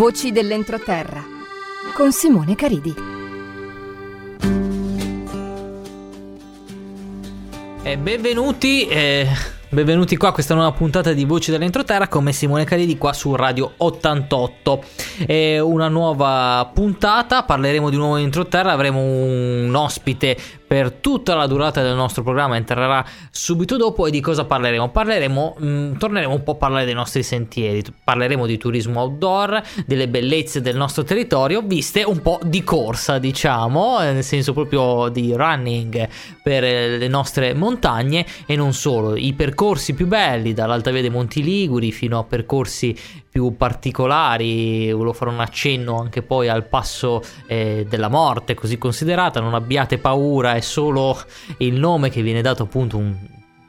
Voci dell'entroterra con Simone Caridi. Eh, benvenuti. Eh Benvenuti qua a questa nuova puntata di Voci dell'Entroterra come Simone Calidi qua su Radio 88. È una nuova puntata, parleremo di nuovo in Entroterra, avremo un ospite per tutta la durata del nostro programma, entrerà subito dopo e di cosa parleremo? Parleremo, mh, mm, torneremo un po' a parlare dei nostri sentieri, parleremo di turismo outdoor, delle bellezze del nostro territorio, viste un po' di corsa diciamo, nel senso proprio di running per le nostre montagne e non solo, i percorsi più belli dall'Alta Via dei Monti Liguri fino a percorsi più particolari, volevo fare un accenno anche poi al passo eh, della morte così considerata, non abbiate paura, è solo il nome che viene dato appunto un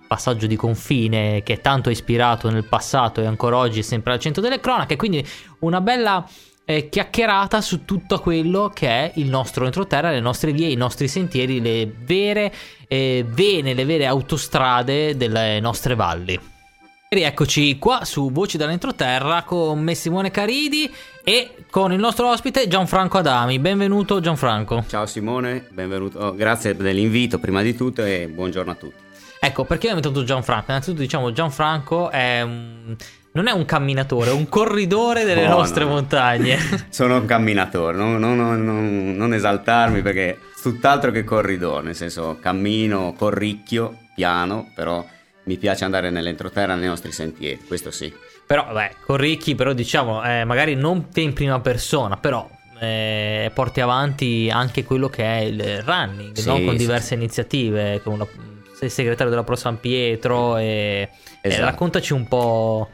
passaggio di confine che è tanto ispirato nel passato e ancora oggi è sempre al centro delle cronache, quindi una bella eh, chiacchierata su tutto quello che è il nostro entroterra, le nostre vie, i nostri sentieri, le vere eh, vene, le vere autostrade delle nostre valli. Rieccoci qua su Voci dall'entroterra con me Simone Caridi e con il nostro ospite Gianfranco Adami. Benvenuto Gianfranco. Ciao Simone, benvenuto. Oh, grazie dell'invito prima di tutto e buongiorno a tutti. Ecco, perché ho invitato Gianfranco? Innanzitutto diciamo Gianfranco è un... non è un camminatore, è un corridore delle oh, nostre no. montagne. Sono un camminatore, non, non, non, non esaltarmi perché tutt'altro che corridore, nel senso cammino, corricchio, piano, però mi piace andare nell'entroterra nei nostri sentieri, questo sì. Però, vabbè, con Ricchi, però diciamo, eh, magari non te in prima persona, però eh, porti avanti anche quello che è il running, sì, no? con diverse sì. iniziative, con la, sei segretario della Pro San Pietro e, esatto. e raccontaci un po'...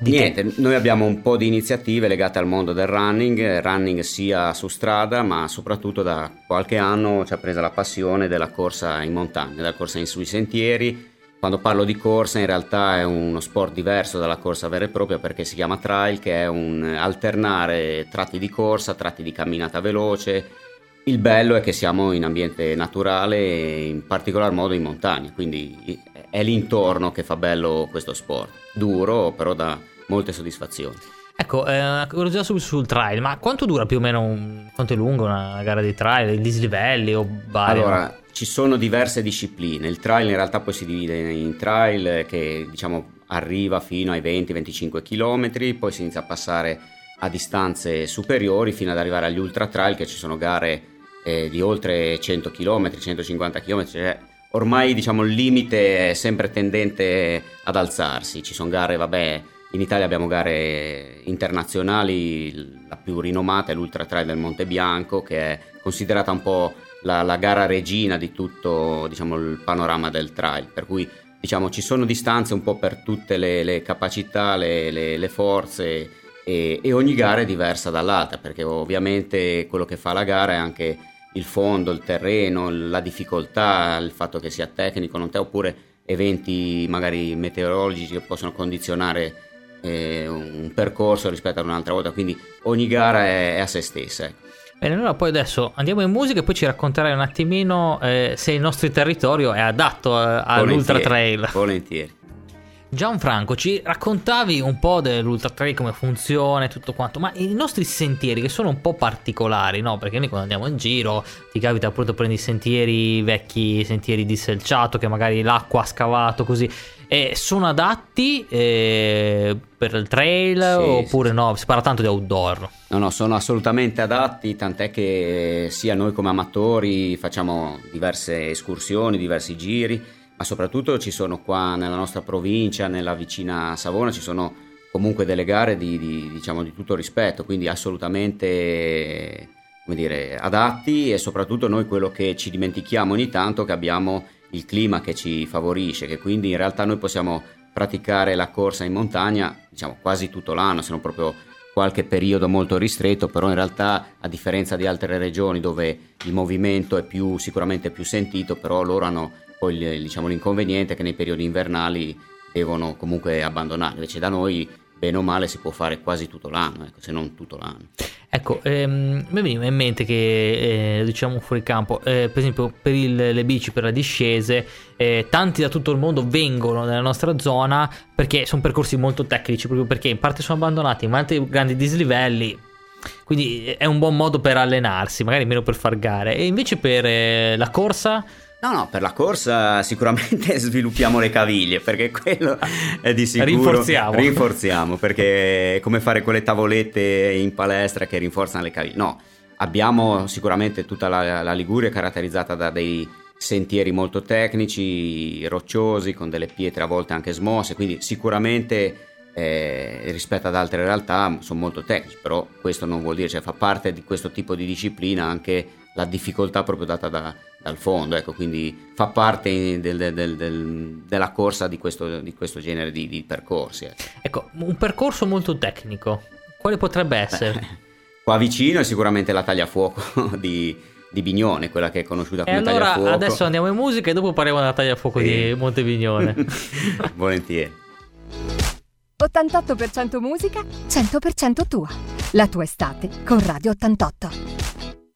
Niente, te. noi abbiamo un po' di iniziative legate al mondo del running, running sia su strada ma soprattutto da qualche anno ci ha presa la passione della corsa in montagna, della corsa in, sui sentieri, quando parlo di corsa in realtà è uno sport diverso dalla corsa vera e propria perché si chiama trail che è un alternare tratti di corsa, tratti di camminata veloce. Il bello è che siamo in ambiente naturale e in particolar modo in montagna, quindi è l'intorno che fa bello questo sport. Duro, però dà molte soddisfazioni. Ecco, eh, curiosità sul, sul trail, ma quanto dura più o meno, un, quanto è lungo una gara di trail, dislivelli o vari? Allora, ci sono diverse discipline. Il trail in realtà poi si divide in trail che diciamo arriva fino ai 20-25 km, poi si inizia a passare a distanze superiori fino ad arrivare agli ultra trail che ci sono gare eh, di oltre 100 km, 150 km, cioè ormai diciamo il limite è sempre tendente ad alzarsi. Ci sono gare, vabbè, in Italia abbiamo gare internazionali, la più rinomata è l'Ultra Trail del Monte Bianco che è considerata un po' la, la gara regina di tutto diciamo, il panorama del trail, per cui diciamo, ci sono distanze un po' per tutte le, le capacità, le, le, le forze e, e, ogni gara è diversa dall'altra, perché ovviamente quello che fa la gara è anche il fondo, il terreno, la difficoltà, il fatto che sia tecnico, non te, oppure eventi magari meteorologici che possono condizionare eh, un percorso rispetto ad un'altra volta, quindi ogni gara è, è a se stessa. Bene, allora poi adesso andiamo in musica e poi ci racconterai un attimino eh, se il nostro territorio è adatto eh, all'Ultra Trail. Volentieri. Gianfranco, ci raccontavi un po' dell'Ultra Trail, come funziona e tutto quanto, ma i nostri sentieri che sono un po' particolari, no? Perché noi quando andiamo in giro ti capita appunto prendi sentieri vecchi, sentieri di selciato che magari l'acqua ha scavato così. E sono adatti eh, per il trail sì, oppure sì, no? Si parla tanto di outdoor. No, no, sono assolutamente adatti, tant'è che sia noi come amatori facciamo diverse escursioni, diversi giri, ma soprattutto ci sono qua nella nostra provincia, nella vicina Savona, ci sono comunque delle gare di, di, diciamo, di tutto rispetto, quindi assolutamente dire, adatti e soprattutto noi quello che ci dimentichiamo ogni tanto che abbiamo il clima che ci favorisce, che quindi in realtà noi possiamo praticare la corsa in montagna diciamo quasi tutto l'anno, se non proprio qualche periodo molto ristretto, però in realtà a differenza di altre regioni dove il movimento è più, sicuramente più sentito, però loro hanno poi diciamo, l'inconveniente che nei periodi invernali devono comunque abbandonare, invece da noi bene o male si può fare quasi tutto l'anno, ecco, se non tutto l'anno. Ecco, ehm, mi veniva in mente che, eh, diciamo fuori campo, eh, per esempio per il, le bici, per le discese, eh, tanti da tutto il mondo vengono nella nostra zona perché sono percorsi molto tecnici, proprio perché in parte sono abbandonati, in altri grandi dislivelli, quindi è un buon modo per allenarsi, magari meno per far gare. E invece per eh, la corsa No, no, per la corsa sicuramente sviluppiamo le caviglie, perché quello è di sicuro. Rinforziamo. Rinforziamo, perché è come fare quelle tavolette in palestra che rinforzano le caviglie. No, abbiamo sicuramente tutta la, la Liguria caratterizzata da dei sentieri molto tecnici, rocciosi, con delle pietre a volte anche smosse, quindi sicuramente eh, rispetto ad altre realtà sono molto tecnici, però questo non vuol dire, cioè fa parte di questo tipo di disciplina anche la difficoltà proprio data da, dal fondo, ecco, quindi fa parte del, del, del, della corsa di questo, di questo genere di, di percorsi. Ecco. ecco. un percorso molto tecnico, quale potrebbe essere? Beh, qua vicino è sicuramente la tagliafuoco di, di Bignone, quella che è conosciuta come e allora, tagliafuoco. adesso andiamo in musica e dopo parliamo della tagliafuoco sì. di Montevignone. Volentieri. 88% musica, 100% tua. La tua estate con Radio 88.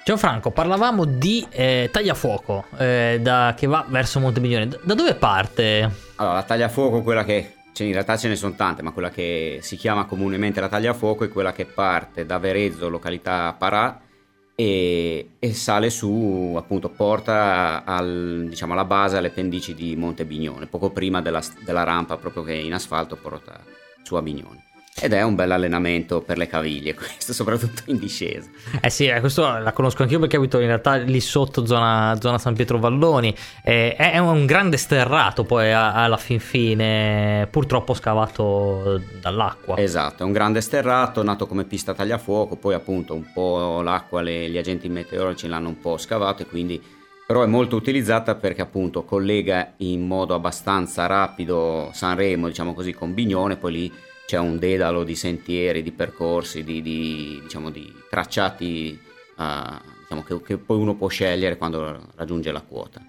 Gianfranco, parlavamo di eh, tagliafuoco eh, da, che va verso Montebiglione. Da, da dove parte? Allora, la tagliafuoco, quella che cioè in realtà ce ne sono tante, ma quella che si chiama comunemente la tagliafuoco è quella che parte da Verezzo, località Parà, e, e sale su, appunto, porta al, diciamo, alla base, alle pendici di Montebignone, poco prima della, della rampa proprio che in asfalto porta su a Bignone. Ed è un bel allenamento per le caviglie, questo soprattutto in discesa. Eh sì, eh, questo la conosco anch'io perché abito in realtà lì sotto, zona, zona San Pietro Valloni. Eh, è un grande sterrato poi alla fin fine, purtroppo scavato dall'acqua. Esatto, è un grande sterrato nato come pista tagliafuoco, poi appunto un po' l'acqua, le, gli agenti meteorologici l'hanno un po' scavato e quindi però è molto utilizzata perché appunto collega in modo abbastanza rapido Sanremo, diciamo così, con Bignone, poi lì c'è un dedalo di sentieri, di percorsi, di, di, diciamo, di tracciati uh, diciamo, che, che, poi uno può scegliere quando raggiunge la quota.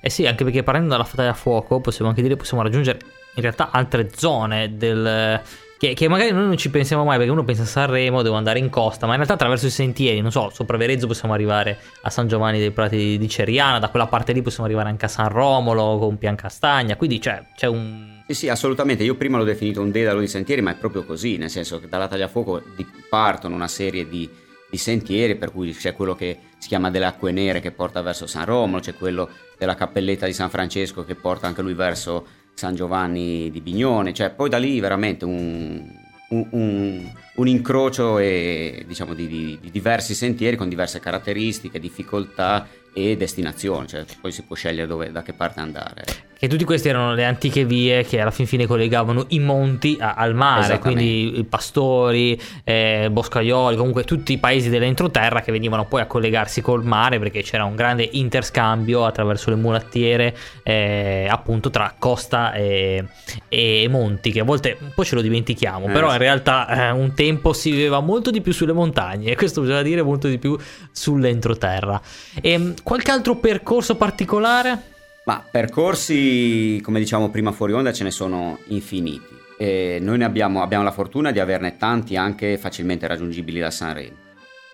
Eh sì, anche perché partendo dalla fatta a fuoco possiamo anche dire possiamo raggiungere in realtà altre zone del, che, che, magari noi non ci pensiamo mai perché uno pensa a Sanremo, devo andare in costa, ma in realtà attraverso i sentieri, non so, sopra Verezzo possiamo arrivare a San Giovanni dei Prati di Ceriana, da quella parte lì possiamo arrivare anche a San Romolo con Piancastagna, quindi c'è, c'è un sì, sì, assolutamente. Io prima l'ho definito un dedalo di sentieri, ma è proprio così, nel senso che dalla tagliafuoco partono una serie di, di sentieri, per cui c'è quello che si chiama delle acque nere che porta verso San Romolo, c'è quello della cappelletta di San Francesco che porta anche lui verso San Giovanni di Bignone, cioè poi da lì veramente un, un, un, un incrocio e, diciamo, di, di, di diversi sentieri con diverse caratteristiche, difficoltà e destinazione, cioè poi si può scegliere dove, da che parte andare. Che tutti questi erano le antiche vie che alla fin fine collegavano i monti a, al mare, quindi i pastori, eh, boscaioli, comunque tutti i paesi dell'entroterra che venivano poi a collegarsi col mare perché c'era un grande interscambio attraverso le mulattiere eh, appunto tra costa e, e, monti, che a volte un po' ce lo dimentichiamo, eh, però in realtà eh, un tempo si viveva molto di più sulle montagne e questo bisogna dire molto di più sull'entroterra. E, ehm, qualche altro percorso particolare? Ma percorsi, come diciamo prima fuori onda, ce ne sono infiniti. E noi ne abbiamo, abbiamo la fortuna di averne tanti anche facilmente raggiungibili da Sanremo.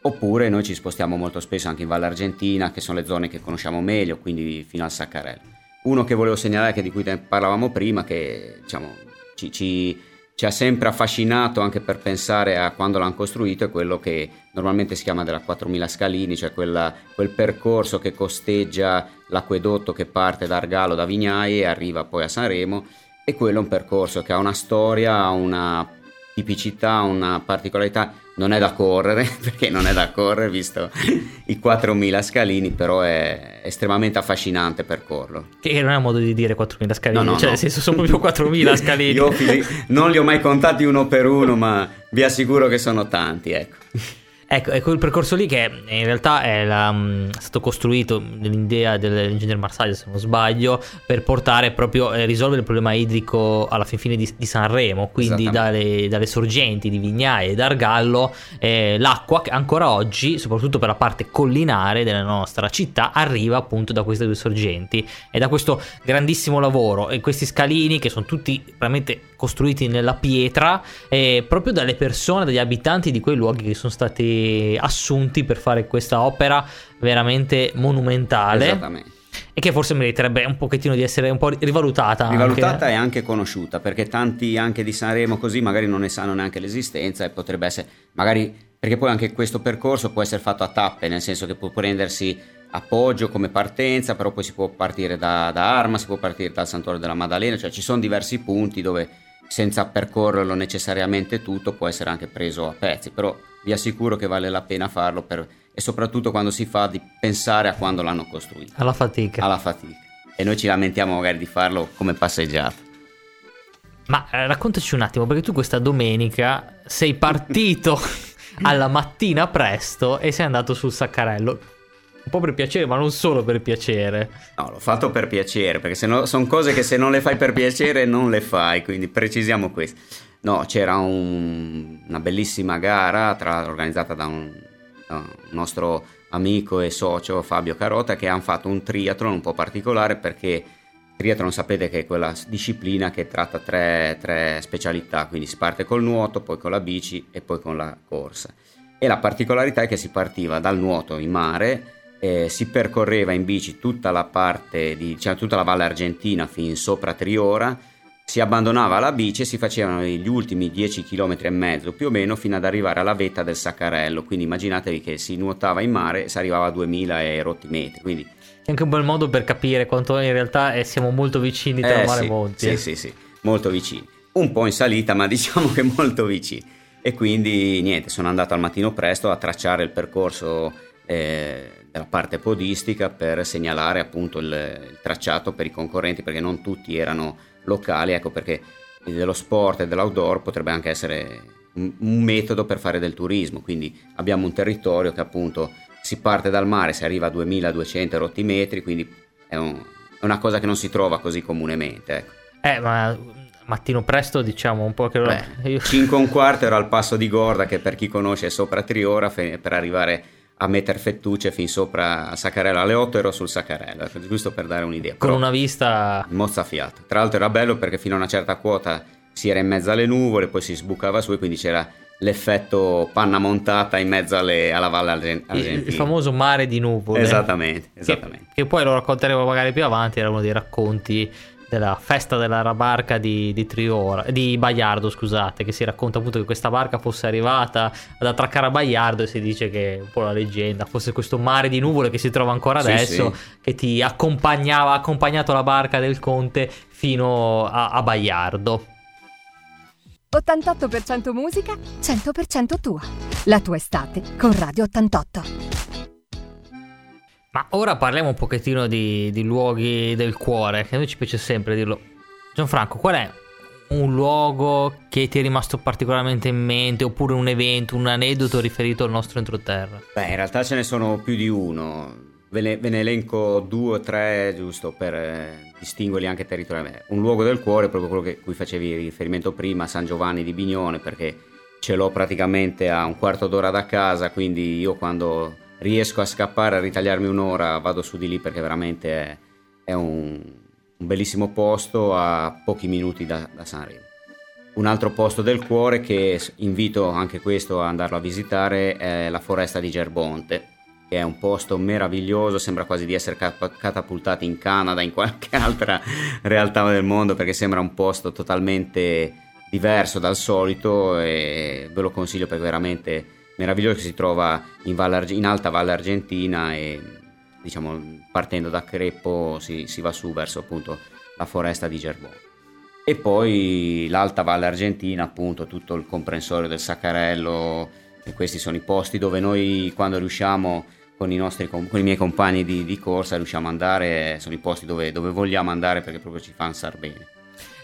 Oppure noi ci spostiamo molto spesso anche in Valle Argentina, che sono le zone che conosciamo meglio, quindi fino al Saccarello. Uno che volevo segnalare, che di cui parlavamo prima, che diciamo, ci, ci ci ha sempre affascinato anche per pensare a quando l'hanno costruito è quello che normalmente si chiama della 4000 scalini, cioè quella, quel percorso che costeggia l'acquedotto che parte da Argalo, da Vignai e arriva poi a Sanremo e quello è un percorso che ha una storia, una tipicità, una particolarità non è da correre, perché non è da correre visto i 4000 scalini, però è estremamente affascinante percorrerlo. Che non è un modo di dire 4000 scalini, no, no, cioè no. nel senso sono proprio 4000 scalini. Io non li ho mai contati uno per uno, ma vi assicuro che sono tanti, ecco. Ecco, è quel percorso lì che in realtà è, la, mm, è stato costruito nell'idea dell'ingegner Marsaglia, se non sbaglio, per portare proprio eh, risolvere il problema idrico alla fin fine di, di Sanremo, quindi dalle, dalle, sorgenti di Vignaia e d'Argallo, eh, l'acqua che ancora oggi, soprattutto per la parte collinare della nostra città, arriva appunto da queste due sorgenti. E da questo grandissimo lavoro e questi scalini che sono tutti veramente costruiti nella pietra, eh, proprio dalle persone, dagli abitanti di quei luoghi che sono stati assunti per fare questa opera veramente monumentale. Esattamente. E che forse meriterebbe un pochettino di essere un po' rivalutata. Rivalutata anche. e anche conosciuta, perché tanti anche di Sanremo così magari non ne sanno neanche l'esistenza e potrebbe essere, magari, perché poi anche questo percorso può essere fatto a tappe, nel senso che può prendersi appoggio come partenza, però poi si può partire da, da Arma, si può partire dal Santuario della Maddalena, cioè ci sono diversi punti dove senza percorrerlo necessariamente tutto, può essere anche preso a pezzi, però vi assicuro che vale la pena farlo per, e soprattutto quando si fa di pensare a quando l'hanno costruito. Alla fatica. Alla fatica. E noi ci lamentiamo magari di farlo come passeggiata. Ma eh, raccontaci un attimo, perché tu questa domenica sei partito alla mattina presto e sei andato sul Saccarello un po' per piacere, ma non solo per piacere. No, l'ho fatto per piacere, perché no, sono cose che se non le fai per piacere non le fai, quindi precisiamo questo. No, c'era un, una bellissima gara tra, organizzata da un, da un, nostro amico e socio Fabio Carota che hanno fatto un triathlon un po' particolare perché triathlon sapete che è quella disciplina che tratta tre, tre specialità, quindi si parte col nuoto, poi con la bici e poi con la corsa. E la particolarità è che si partiva dal nuoto in mare eh, si percorreva in bici tutta la parte di cioè, tutta la Valle Argentina fin sopra Triora, si abbandonava la bici e si facevano gli ultimi 10 km e mezzo più o meno fino ad arrivare alla vetta del Saccarello. Quindi immaginatevi che si nuotava in mare e si arrivava a 2000 e rotti metri. Quindi è anche un bel modo per capire quanto in realtà eh, siamo molto vicini tra eh, mare sì, e monti. Sì, sì, sì, molto vicini. Un po' in salita, ma diciamo che molto vicini. E quindi niente, sono andato al mattino presto a tracciare il percorso eh, della parte podistica per segnalare appunto il, il, tracciato per i concorrenti perché non tutti erano locali, ecco perché dello sport e dell'outdoor potrebbe anche essere un, un metodo per fare del turismo, quindi abbiamo un territorio che appunto si parte dal mare, si arriva a 2200 rotti metri, quindi è, un, è una cosa che non si trova così comunemente. Ecco. Eh, ma mattino presto diciamo un po' che... Beh, io... 5 e un quarto era al passo di Gorda che per chi conosce è sopra Triora per arrivare a mettere fettucce fin sopra a Saccarello alle 8 ero sul Saccarello ecco, giusto per dare un'idea. Con Però, una vista mozzafiato tra l'altro era bello perché fino a una certa quota si era in mezzo alle nuvole poi si sbucava su e quindi c'era l'effetto panna montata in mezzo alle, alla valle argentina il, il famoso mare di nuvole. Esattamente, esattamente. Che, che poi lo racconteremo magari più avanti era uno dei racconti della festa della barca di, di Triora, di Baiardo, scusate, che si racconta appunto che questa barca fosse arrivata ad attraccare a Baiardo e si dice che un po' la leggenda fosse questo mare di nuvole che si trova ancora sì, adesso, sì. che ti accompagnava, ha accompagnato la barca del conte fino a, a Baiardo. 88% musica, 100% tua. La tua estate con Radio 88. Ma ora parliamo un pochettino di, di, luoghi del cuore, che a noi ci piace sempre dirlo. Gianfranco, qual è un luogo che ti è rimasto particolarmente in mente, oppure un evento, un aneddoto riferito al nostro entroterra? Beh, in realtà ce ne sono più di uno. Ve ne, ve ne elenco due o tre, giusto per eh, distinguerli anche territorialmente. Un luogo del cuore, proprio quello che cui facevi riferimento prima, San Giovanni di Bignone, perché ce l'ho praticamente a un quarto d'ora da casa, quindi io quando riesco a scappare, a ritagliarmi un'ora, vado su di lì perché veramente è, è un, un, bellissimo posto a pochi minuti da, da, Sanremo. Un altro posto del cuore che invito anche questo a andarlo a visitare è la foresta di Gerbonte, che è un posto meraviglioso, sembra quasi di essere catapultati in Canada, in qualche altra realtà del mondo, perché sembra un posto totalmente diverso dal solito e ve lo consiglio perché veramente meraviglioso che si trova in, Valle, in Alta Valle Argentina e diciamo partendo da Creppo si, si va su verso appunto la foresta di Gerbò. E poi l'Alta Valle Argentina, appunto tutto il comprensorio del Saccarello, e questi sono i posti dove noi quando riusciamo con i, nostri, con i miei compagni di, di, corsa riusciamo ad andare, sono i posti dove, dove vogliamo andare perché proprio ci fanno star bene.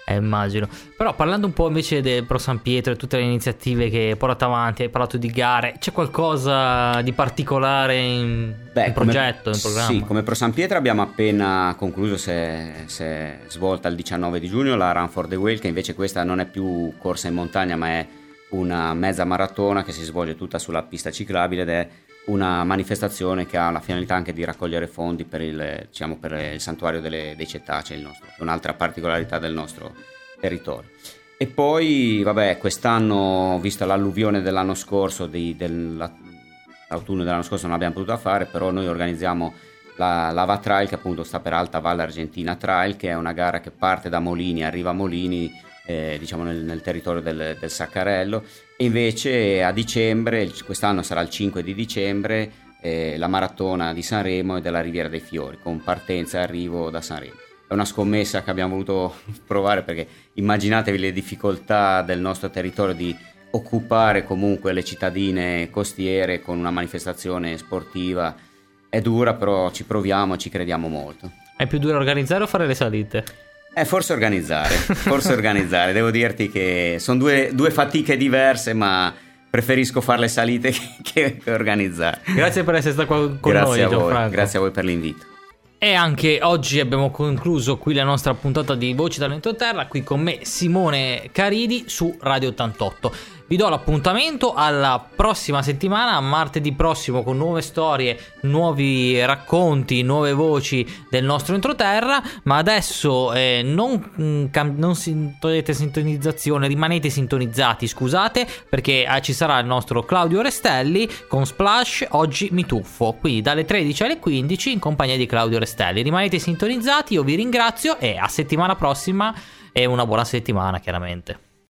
Eh, immagino. Però parlando un po' invece del Pro San Pietro e tutte le iniziative che portate avanti, hai parlato di gare, c'è qualcosa di particolare in, Beh, in progetto, come, in programma? Sì, come Pro San Pietro abbiamo appena concluso, si è svolta il 19 di giugno la Run for the Whale, che invece questa non è più corsa in montagna ma è una mezza maratona che si svolge tutta sulla pista ciclabile ed è una manifestazione che ha la finalità anche di raccogliere fondi per il, diciamo, per il santuario delle, dei cetacei, nostro, un'altra particolarità del nostro territorio. E poi, vabbè, quest'anno, vista l'alluvione dell'anno scorso, di, dell'autunno dell'anno scorso non abbiamo potuto fare, però noi organizziamo la Lava Trail, che appunto sta per Alta Valle Argentina Trail, che è una gara che parte da Molini, arriva a Molini, eh, diciamo nel, nel territorio del, del Saccarello invece a dicembre, quest'anno sarà il 5 di dicembre, eh, la maratona di Sanremo e della Riviera dei Fiori, con partenza e arrivo da Sanremo. È una scommessa che abbiamo voluto provare perché immaginatevi le difficoltà del nostro territorio di occupare comunque le cittadine costiere con una manifestazione sportiva. È dura, però ci proviamo, ci crediamo molto. È più duro organizzare o fare le salite? Eh, forse organizzare, forse organizzare. Devo dirti che sono due, due, fatiche diverse, ma preferisco fare le salite che, che organizzare. Grazie per essere stato qua con grazie noi, a. Grazie a voi per l'invito. E anche oggi abbiamo concluso qui la nostra puntata di Voci dall'entroterra, qui con me Simone Caridi su Radio 88. Vi do l'appuntamento alla prossima settimana, martedì prossimo, con nuove storie, nuovi racconti, nuove voci del nostro entroterra. Ma adesso eh, non, mm, cam- non togliete sintonizzazione, rimanete sintonizzati, scusate, perché eh, ci sarà il nostro Claudio Restelli con Splash. Oggi mi tuffo. Quindi dalle 13 alle 15 in compagnia di Claudio Restelli. Rimanete sintonizzati, io vi ringrazio e a settimana prossima e una buona settimana, chiaramente.